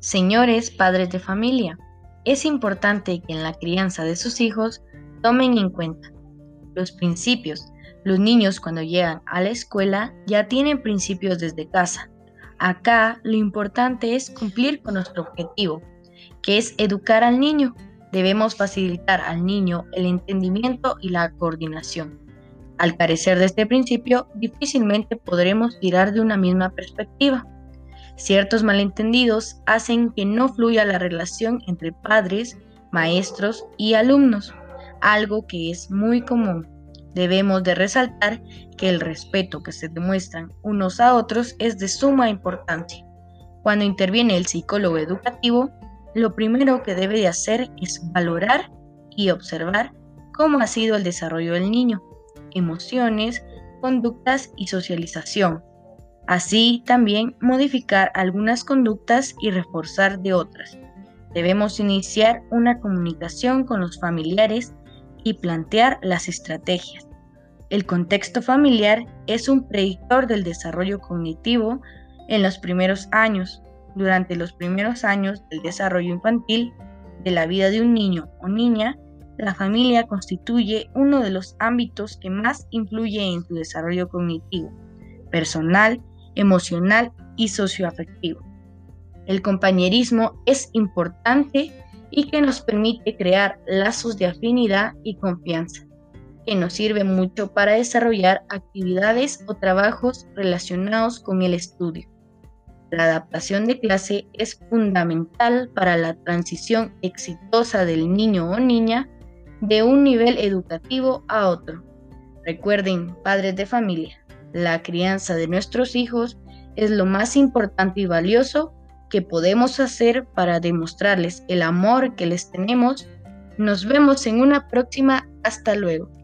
Señores padres de familia, es importante que en la crianza de sus hijos tomen en cuenta los principios. Los niños cuando llegan a la escuela ya tienen principios desde casa. Acá lo importante es cumplir con nuestro objetivo, que es educar al niño. Debemos facilitar al niño el entendimiento y la coordinación. Al carecer de este principio, difícilmente podremos tirar de una misma perspectiva. Ciertos malentendidos hacen que no fluya la relación entre padres, maestros y alumnos, algo que es muy común. Debemos de resaltar que el respeto que se demuestran unos a otros es de suma importancia. Cuando interviene el psicólogo educativo, lo primero que debe de hacer es valorar y observar cómo ha sido el desarrollo del niño, emociones, conductas y socialización, Así también modificar algunas conductas y reforzar de otras. Debemos iniciar una comunicación con los familiares y plantear las estrategias. El contexto familiar es un predictor del desarrollo cognitivo en los primeros años. Durante los primeros años del desarrollo infantil de la vida de un niño o niña, la familia constituye uno de los ámbitos que más influye en su desarrollo cognitivo, personal emocional y socioafectivo. El compañerismo es importante y que nos permite crear lazos de afinidad y confianza, que nos sirve mucho para desarrollar actividades o trabajos relacionados con el estudio. La adaptación de clase es fundamental para la transición exitosa del niño o niña de un nivel educativo a otro. Recuerden, padres de familia, la crianza de nuestros hijos es lo más importante y valioso que podemos hacer para demostrarles el amor que les tenemos. Nos vemos en una próxima. Hasta luego.